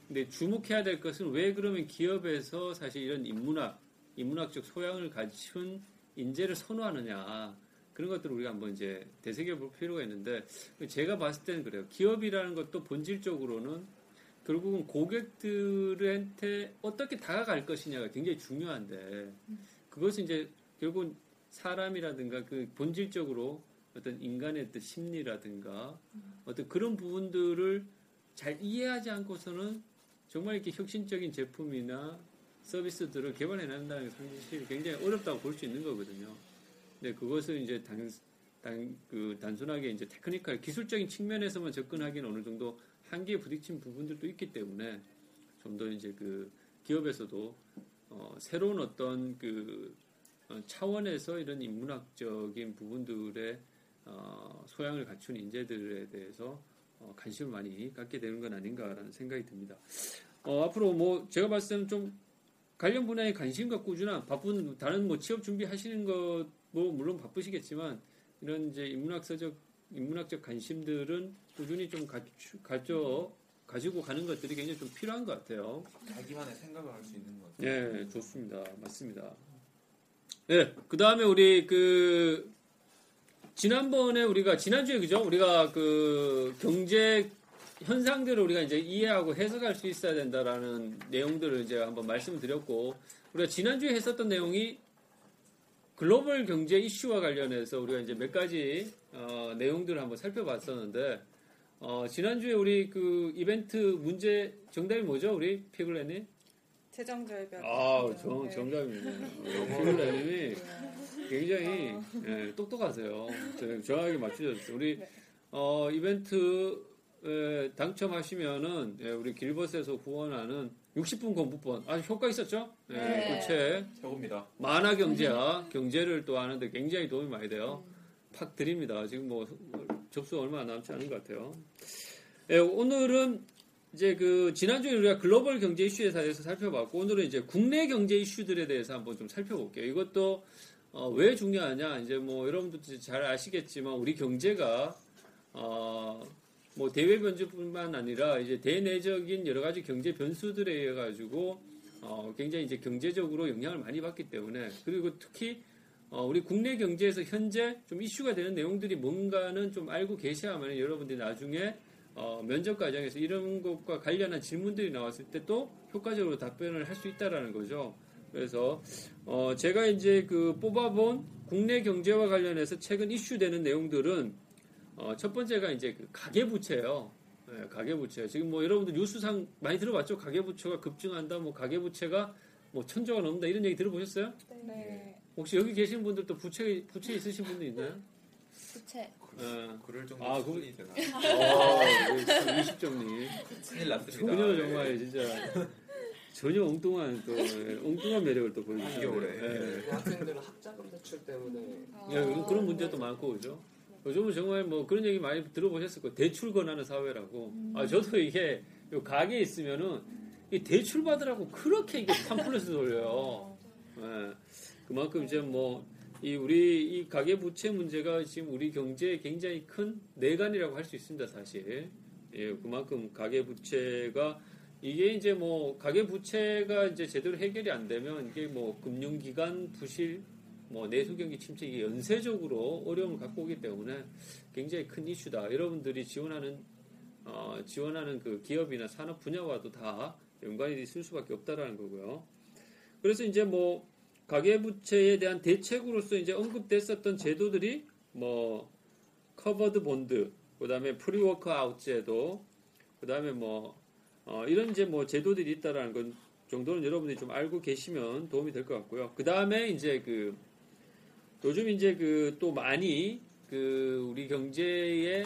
근데 주목해야 될 것은 왜 그러면 기업에서 사실 이런 인문학, 인문학적 소양을 갖춘 인재를 선호하느냐 그런 것들을 우리가 한번 이제 되새겨 볼 필요가 있는데 제가 봤을 때는 그래요. 기업이라는 것도 본질적으로는 결국은 고객들한테 어떻게 다가갈 것이냐가 굉장히 중요한데 그것은 이제 결국은 사람이라든가 그 본질적으로 어떤 인간의 어떤 심리라든가 어떤 그런 부분들을 잘 이해하지 않고서는 정말 이렇게 혁신적인 제품이나 서비스들을 개발해 낸다는 것은 사실 굉장히 어렵다고 볼 수 있는 거거든요. 근데 그것을 이제 단, 단, 그 단순하게 이제 테크니컬 기술적인 측면에서만 접근하기는 어느 정도 한계에 부딪힌 부분들도 있기 때문에 좀 더 이제 그 기업에서도 어, 새로운 어떤 그 어, 차원에서 이런 인문학적인 부분들의 어, 소양을 갖춘 인재들에 대해서 어, 관심을 많이 갖게 되는 건 아닌가라는 생각이 듭니다. 어, 앞으로 뭐 제가 봤을 때는 좀 관련 분야에 관심과 꾸준한 바쁜 다른 뭐 취업 준비하시는 것 뭐 물론 바쁘시겠지만 이런 이제 인문학서적 인문학적 관심들은 꾸준히 좀 가져 가지고 가는 것들이 굉장히 좀 필요한 것 같아요. 자기만의 생각을 할 수 있는 것 같아요. 네, 좋습니다. 맞습니다. 네, 그 다음에 우리 그 지난번에 우리가 지난주에 그죠? 우리가 그 경제 현상들을 우리가 이제 이해하고 해석할 수 있어야 된다라는 내용들을 이제 한번 말씀드렸고 우리가 지난주에 했었던 내용이 글로벌 경제 이슈와 관련해서 우리가 이제 몇 가지 어, 내용들을 한번 살펴봤었는데 어, 지난주에 우리 그 이벤트 문제 정답이 뭐죠? 우리 피글레님? 재정 절벽. 아, 정, 정답이네. 피글레님이 굉장히 예, 똑똑하세요. 저- 정확하게 맞추셨어요. 우리 어, 이벤트 에, 당첨하시면은 예, 우리 길벗에서 후원하는 60분 공부본 아주 효과 있었죠? 예, 네. 그 책. 최고입니다. 만화 경제와 경제를 또 하는데 굉장히 도움이 많이 돼요. 팍 드립니다. 지금 뭐 접수 얼마 남지 않은 것 같아요. 예, 오늘은 이제 그 지난주에 우리가 글로벌 경제 이슈에 대해서 살펴봤고 오늘은 이제 국내 경제 이슈들에 대해서 한번 좀 살펴볼게요. 이것도 어, 왜 중요하냐? 이제 뭐 여러분도 잘 아시겠지만 우리 경제가 어, 뭐 대외 변수뿐만 아니라 이제 대내적인 여러 가지 경제 변수들에 의해 가지고 어, 굉장히 이제 경제적으로 영향을 많이 받기 때문에 그리고 특히 어, 우리 국내 경제에서 현재 좀 이슈가 되는 내용들이 뭔가는 좀 알고 계셔야만 여러분들이 나중에 어, 면접 과정에서 이런 것과 관련한 질문들이 나왔을 때 또 효과적으로 답변을 할 수 있다라는 거죠. 그래서 어, 제가 이제 그 뽑아본 국내 경제와 관련해서 최근 이슈되는 내용들은 어, 첫 번째가 이제 그 가계부채예요. 네, 가계부채. 지금 뭐 여러분들 뉴스상 많이 들어봤죠? 가계부채가 급증한다, 뭐 가계부채가 뭐 천조가 넘는다 이런 얘기 들어보셨어요? 네. 혹시 여기 계신 분들도 부채 부채 있으신 분들 있나요? 부채. 어. 그럴 정도 아, 수준이 되나? 어, 의식 정리. 큰일 났습니다. 전혀 네. 정말 진짜 전혀 엉뚱한 또 예, 엉뚱한 매력을 또 보여주시네요. 예. 그 학생들은 학자금 대출 때문에 예, 그런 문제도 많고 그죠. 요즘은 정말 뭐 그런 얘기 많이 들어보셨을 거예요. 대출 권하는 사회라고. 아 저도 이게 요 가게에 있으면은 이 대출 받으라고 그렇게 이게 팜플렛을 돌려요. 예. 그만큼 이제 뭐 이 우리 이 가계 부채 문제가 지금 우리 경제에 굉장히 큰 내관이라고 할 수 있습니다, 사실. 예, 그만큼 가계 부채가 이게 이제 뭐 가계 부채가 이제 제대로 해결이 안 되면 이게 뭐 금융기관 부실, 뭐 내수 경기 침체 이게 연쇄적으로 어려움을 갖고 오기 때문에 굉장히 큰 이슈다. 여러분들이 지원하는 어, 지원하는 그 기업이나 산업 분야와도 다 연관이 있을 수밖에 없다라는 거고요. 그래서 이제 뭐 가계부채에 대한 대책으로서 이제 언급됐었던 제도들이 뭐 covered bond, 그다음에 pre-workout 제도, 그다음에 뭐 어, 이런 이제 뭐 제도들이 있다라는 건 정도는 여러분들이 좀 알고 계시면 도움이 될 것 같고요. 그다음에 이제 그 요즘 이제 그 또 많이 그 우리 경제에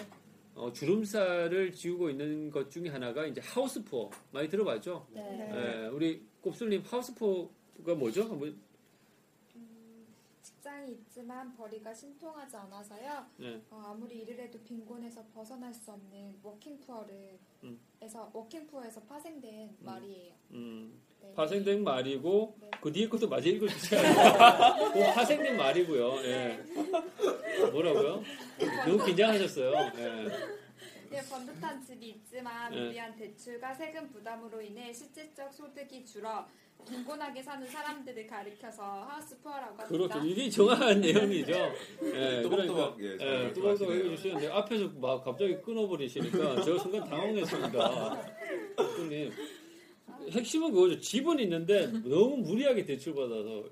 어, 주름살을 지우고 있는 것 중에 하나가 이제 하우스 푸어 많이 들어봤죠? 네. 예, 우리 곱슬님 하우스 푸어가 뭐죠? 한번 직장이 있지만 벌이가 신통하지 않아서요. 네. 어, 아무리 일을 해도 빈곤에서 벗어날 수 없는 워킹푸어를 음. 에서 워킹푸어에서 파생된 말이에요. 음, 네. 파생된 말이고 네. 그 뒤에 것도 마저 읽어주세요. 그 파생된 말이고요. 예. 뭐라고요? 너무 긴장하셨어요. 예. 네, 번듯한 집이 있지만 네. 무리한 대출과 세금 부담으로 인해 실질적 소득이 줄어 빈곤하게 사는 사람들을 가리켜서 하우스푸어라고 합니다. 그렇죠. 이게 정확한 내용이죠. 예, 그러니까, 예, 잘 예, 말씀하시네요. 해주시는데 앞에서 막 갑자기 끊어버리시니까 저 순간 당황했습니다. 형님 핵심은 그거죠. 집은 있는데 너무 무리하게 대출받아서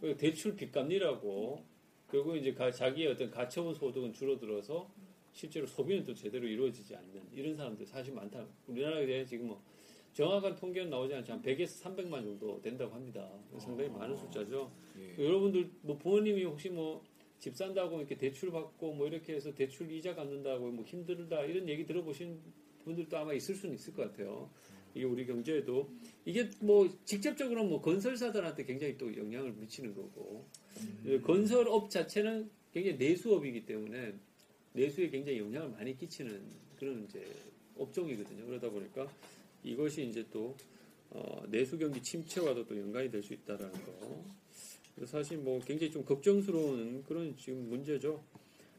그 대출 빚값리라고 결국 이제 가- 자기의 어떤 가처분 소득은 줄어들어서 실제로 소비는 또 제대로 이루어지지 않는 이런 사람들 사실 많다. 우리나라에 지금 뭐 정확한 통계는 나오지 않지만 100에서 300만 정도 된다고 합니다. 상당히 많은 숫자죠. 예. 여러분들 뭐 부모님이 혹시 뭐 집 산다고 이렇게 대출 받고 뭐 이렇게 해서 대출 이자 갚는다고 뭐 힘들다 이런 얘기 들어보신 분들도 아마 있을 수는 있을 것 같아요. 이게 우리 경제에도 이게 뭐 직접적으로 뭐 건설사들한테 굉장히 또 영향을 미치는 거고 그 건설업 자체는 굉장히 내수업이기 때문에 내수에 굉장히 영향을 많이 끼치는 그런 이제 업종이거든요. 그러다 보니까 이것이 이제 또 어, 내수 경기 침체와도 또 연관이 될 수 있다라는 거. 사실 뭐 굉장히 좀 걱정스러운 그런 지금 문제죠.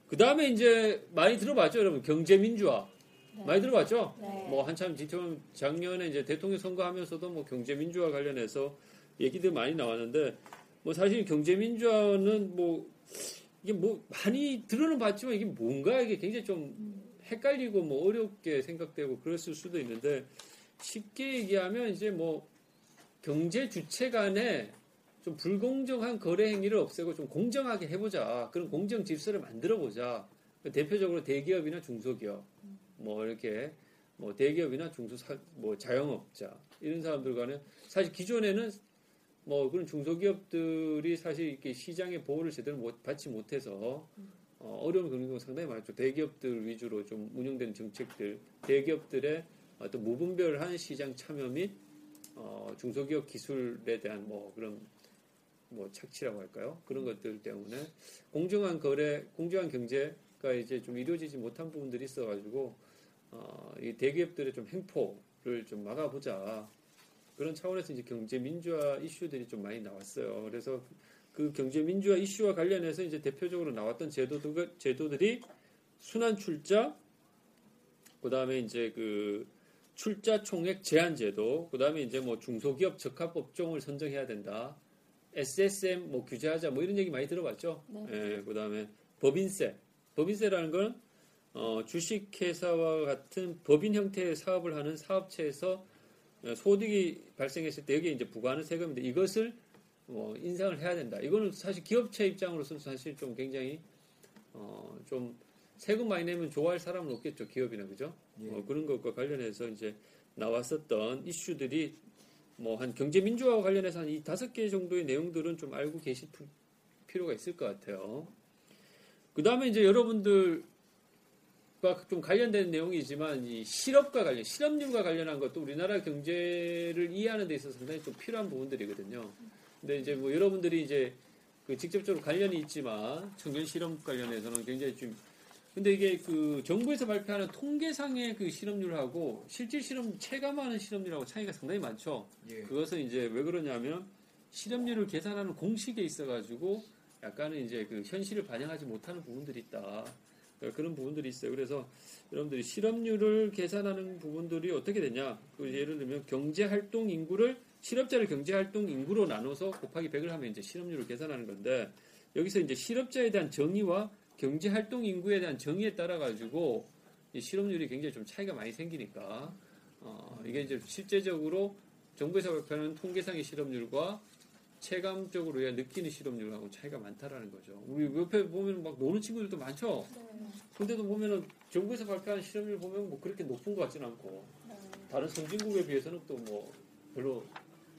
그 다음에 이제 많이 들어봤죠, 여러분 경제 민주화 많이 들어봤죠? 네. 뭐 한참 지금 작년에 이제 대통령 선거하면서도 뭐 경제 민주화 관련해서 얘기들 많이 나왔는데 뭐 사실 경제 민주화는 뭐 이게 뭐 많이 들어는 봤지만 이게 뭔가 이게 굉장히 좀 헷갈리고 뭐 어렵게 생각되고 그랬을 수도 있는데 쉽게 얘기하면 이제 뭐 경제 주체 간에 좀 불공정한 거래 행위를 없애고 좀 공정하게 해보자. 그런 공정 질서를 만들어 보자. 대표적으로 대기업이나 중소기업, 뭐 이렇게 뭐 대기업이나 중소 사, 뭐 자영업자 이런 사람들 간에 사실 기존에는 뭐 그런 중소기업들이 사실 이렇게 시장의 보호를 제대로 못, 받지 못해서 어, 어려움을 겪는 경우가 상당히 많죠. 대기업들 위주로 좀 운영되는 정책들, 대기업들의 어떤 무분별한 시장 참여 및 어, 중소기업 기술에 대한 뭐 그런 뭐 착취라고 할까요? 그런 것들 때문에 공정한 거래, 공정한 경제가 이제 좀 이루어지지 못한 부분들이 있어가지고 어, 이 대기업들의 좀 횡포를 좀 막아보자 그런 차원에서 이제 경제 민주화 이슈들이 좀 많이 나왔어요. 그래서 그 경제 민주화 이슈와 관련해서 이제 대표적으로 나왔던 제도들, 제도들이 순환 출자, 그 다음에 이제 그 출자 총액 제한 제도, 그 다음에 이제 뭐 중소기업 적합 업종을 선정해야 된다. SSM 뭐 규제하자 뭐 이런 얘기 많이 들어봤죠. 네. 예, 그 다음에 법인세. 법인세라는 건 어, 주식회사와 같은 법인 형태의 사업을 하는 사업체에서 어, 소득이 발생했을 때 여기에 이제 부과하는 세금인데 이것을 뭐 인상을 해야 된다. 이거는 사실 기업체 입장으로서는 사실 좀 굉장히 어, 좀 세금 많이 내면 좋아할 사람은 없겠죠. 기업이나 그죠? 예. 어, 그런 것과 관련해서 이제 나왔었던 이슈들이 뭐 한 경제 민주화와 관련해서 한 이 다섯 개 정도의 내용들은 좀 알고 계실 부- 필요가 있을 것 같아요. 그그 다음에 이제 여러분들 과좀 관련된 내용이지만 이 실업과 관련, 실업률과 관련한 것도 우리나라 경제를 이해하는 데 있어서 상당히 좀 필요한 부분들이거든요. 근데 이제 뭐 여러분들이 이제 그 직접적으로 관련이 있지만 청년 실업 관련해서는 굉장히 좀 근데 이게 그 정부에서 발표하는 통계상의 그 실업률하고 실질 실업 체감하는 실업률하고 차이가 상당히 많죠. 예. 그것은 이제 왜 그러냐면 실업률을 계산하는 공식에 있어가지고 약간은 이제 그 현실을 반영하지 못하는 부분들이 있다. 그러니까 그런 부분들이 있어요. 그래서 여러분들이 실업률을 계산하는 부분들이 어떻게 되냐? 그 예를 들면 경제 활동 인구를 실업자를 경제 활동 인구로 나눠서 곱하기 100을 하면 이제 실업률을 계산하는 건데 여기서 이제 실업자에 대한 정의와 경제 활동 인구에 대한 정의에 따라 가지고 이 실업률이 굉장히 좀 차이가 많이 생기니까 어, 이게 이제 실제적으로 정부에서 발표하는 통계상의 실업률과 체감적으로 느끼는 실업률하고 차이가 많다라는 거죠. 우리 옆에 보면 막 노는 친구들도 많죠. 근데도 보면은 정부에서 발표하는 실업률 보면 뭐 그렇게 높은 것 같지는 않고 다른 선진국에 비해서는 또 뭐 별로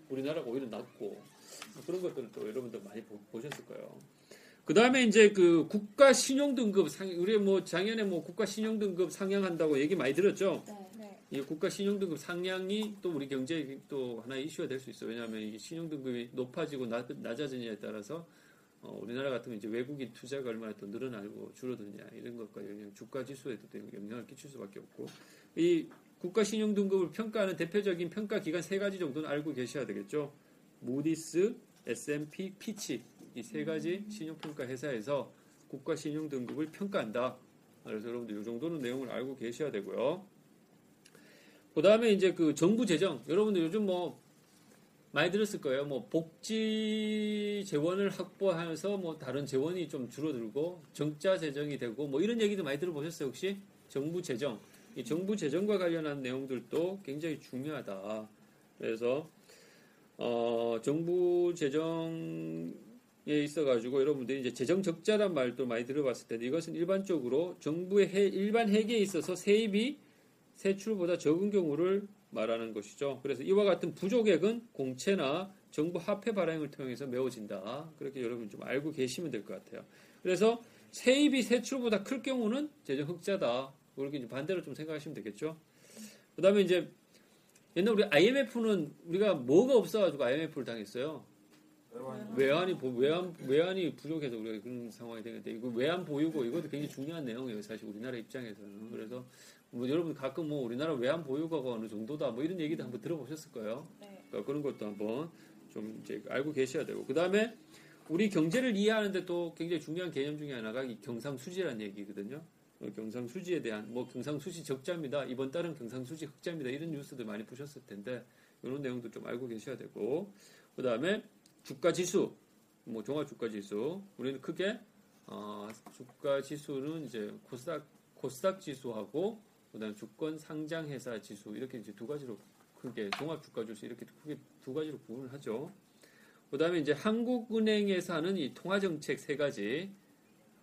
우리나라가 오히려 낮고 뭐 그런 것들을 또 여러분들 많이 보, 보셨을 거예요. 그 다음에 이제 그 국가 신용 등급 상, 우리 뭐 작년에 뭐 국가 신용 등급 상향한다고 얘기 많이 들었죠. 이 국가 신용 등급 상향이 또 우리 경제에 또 하나의 이슈가 될 수 있어요. 왜냐하면 이게 신용 등급이 높아지고 낮, 낮아지냐에 따라서 어, 우리나라 같으면 이제 외국인 투자가 얼마나 또 늘어나고 줄어드냐 이런 것과 영향, 주가 지수에도 또 영향을 끼칠 수밖에 없고 이 국가 신용 등급을 평가하는 대표적인 평가 기관 세 가지 정도는 알고 계셔야 되겠죠. 무디스, S&P, 피치 이 세 가지 신용평가 회사에서 국가 신용 등급을 평가한다. 그래서 여러분들 이 정도는 내용을 알고 계셔야 되고요. 그 다음에 이제 그 정부 재정 여러분들 요즘 뭐 많이 들었을 거예요. 뭐 복지 재원을 확보하면서 뭐 다른 재원이 좀 줄어들고 정자 재정이 되고 뭐 이런 얘기도 많이 들어보셨어요 혹시? 정부 재정 이 정부 재정과 관련한 내용들도 굉장히 중요하다. 그래서 어, 정부 재정에 있어 가지고 여러분들이 이제 재정 적자란 말도 많이 들어봤을 텐데 이것은 일반적으로 정부의 해, 일반 회계에 있어서 세입이 세출보다 적은 경우를 말하는 것이죠. 그래서 이와 같은 부족액은 공채나 정부 화폐 발행을 통해서 메워진다. 그렇게 여러분 좀 알고 계시면 될 것 같아요. 그래서 세입이 세출보다 클 경우는 재정 흑자다. 그렇게 이제 반대로 좀 생각하시면 되겠죠. 그 다음에 이제 옛날 우리 IMF는 우리가 뭐가 없어가지고 IMF를 당했어요. 외환이 보- 외환 외환이 부족해서 우리가 그런 상황이 되는데 이거 외환 보유고 이것도 굉장히 중요한 내용이에요. 사실 우리나라 입장에서는 그래서 뭐 여러분 가끔 뭐 우리나라 외환 보유고가 어느 정도다 뭐 이런 얘기도 한번 들어보셨을 거예요. 그러니까 그런 것도 한번 좀 이제 알고 계셔야 되고 그 다음에 우리 경제를 이해하는데 또 굉장히 중요한 개념 중에 하나가 이 경상수지라는 얘기거든요. 어, 경상수지에 대한 뭐 경상수지 적자입니다. 이번 달은 경상수지 흑자입니다. 이런 뉴스들 많이 보셨을 텐데 이런 내용도 좀 알고 계셔야 되고 그 다음에 주가 지수 뭐 종합 주가 지수 우리는 크게 어, 주가 지수는 이제 코스닥 코스닥 지수하고 그다음 주권 상장 회사 지수 이렇게 이제 두 가지로 크게 종합 주가 지수 이렇게 크게 두 가지로 구분을 하죠. 그다음에 이제 한국은행에서 하는 이 통화 정책 세 가지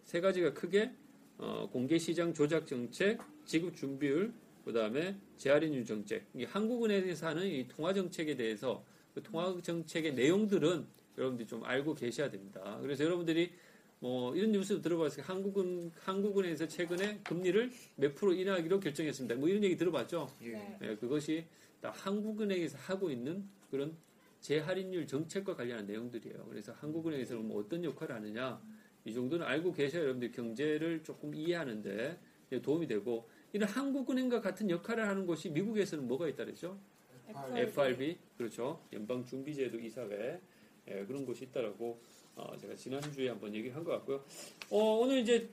세 가지가 크게 어, 공개 시장 조작 정책, 지급 준비율, 그다음에 재할인율 정책. 이 한국은행에서 하는 이 통화 정책에 대해서 그 통화 정책의 내용들은 여러분들이 좀 알고 계셔야 됩니다. 그래서 여러분들이 뭐 이런 뉴스도 들어봤어요. 한국은 한국은행에서 최근에 금리를 몇 프로 인하하기로 결정했습니다. 뭐 이런 얘기 들어봤죠? 예. 예, 그것이 다 한국은행에서 하고 있는 그런 재할인율 정책과 관련한 내용들이에요. 그래서 한국은행에서는 뭐 어떤 역할을 하느냐 이 정도는 알고 계셔야 여러분들 경제를 조금 이해하는데 도움이 되고 이런 한국은행과 같은 역할을 하는 곳이 미국에서는 뭐가 있다 그랬죠? FRB 그렇죠 연방준비제도 이사회 예, 그런 곳이 있다라고 어, 제가 지난주에 한번 얘기를 한 것 같고요. 어, 오늘 이제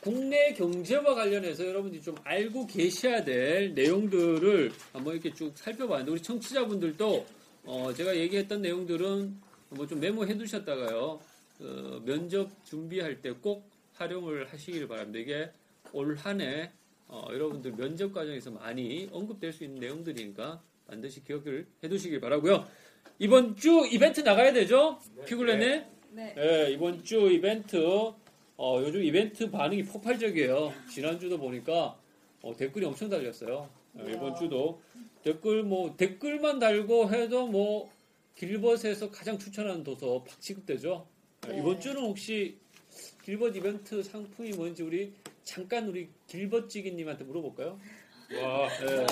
국내 경제와 관련해서 여러분들이 좀 알고 계셔야 될 내용들을 한번 이렇게 쭉 살펴봤는데 우리 청취자분들도 어, 제가 얘기했던 내용들은 뭐 좀 메모해 두셨다가요 어, 면접 준비할 때 꼭 활용을 하시길 바랍니다. 이게 올 한해 어, 여러분들 면접 과정에서 많이 언급될 수 있는 내용들이니까 반드시 기억을 해 두시길 바라고요. 이번 주 이벤트 나가야 되죠? 피글렛네? 네. 네, 이번 주 이벤트 어, 요즘 이벤트 반응이 폭발적이에요. 지난주도 보니까 어, 댓글이 엄청 달렸어요. 어, 이번 주도 댓글 뭐 댓글만 달고 해도 뭐 길벗에서 가장 추천하는 도서 팍 취급되죠. 네, 네. 이번 주는 혹시 길벗 이벤트 상품이 뭔지 우리 잠깐 우리 길벗지기님한테 물어볼까요? 와, 예.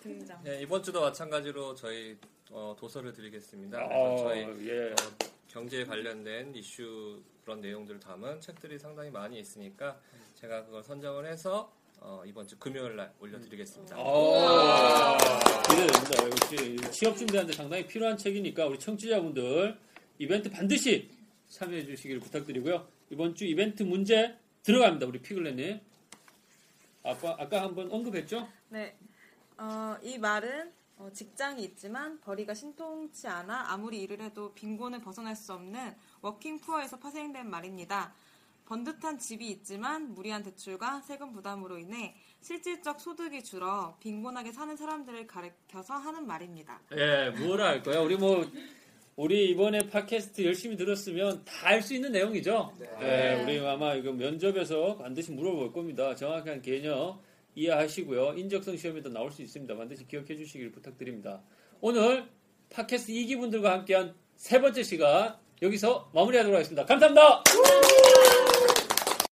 등장. 네, 이번 주도 마찬가지로 저희 어, 도서를 드리겠습니다. 아, 그래서 저희 예. 어, 경제에 관련된 이슈 그런 내용들을 담은 책들이 상당히 많이 있으니까 제가 그걸 선정을 해서 어, 이번 주 금요일 날 올려드리겠습니다. 아, 기대됩니다. 역시 취업 준비하는데 상당히 필요한 책이니까 우리 청취자분들 이벤트 반드시 참여해 주시기를 부탁드리고요. 이번 주 이벤트 문제 들어갑니다. 우리 피글렛님. 아까 아까 한번 언급했죠? 네. 어, 이 말은 어, 직장이 있지만 벌이가 신통치 않아 아무리 일을 해도 빈곤을 벗어날 수 없는 워킹 푸어에서 파생된 말입니다. 번듯한 집이 있지만 무리한 대출과 세금 부담으로 인해 실질적 소득이 줄어 빈곤하게 사는 사람들을 가리켜서 하는 말입니다. 예, 뭐라 할까요? 우리 뭐 우리 이번에 팟캐스트 열심히 들었으면 다 알 수 있는 내용이죠. 예, 우리 아마 이거 면접에서 반드시 물어볼 겁니다. 정확한 개념 이해하시고요. 인적성 시험에도 나올 수 있습니다. 반드시 기억해 주시길 부탁드립니다. 오늘 팟캐스트 2기분들과 함께한 세 번째 시간 여기서 마무리하도록 하겠습니다. 감사합니다.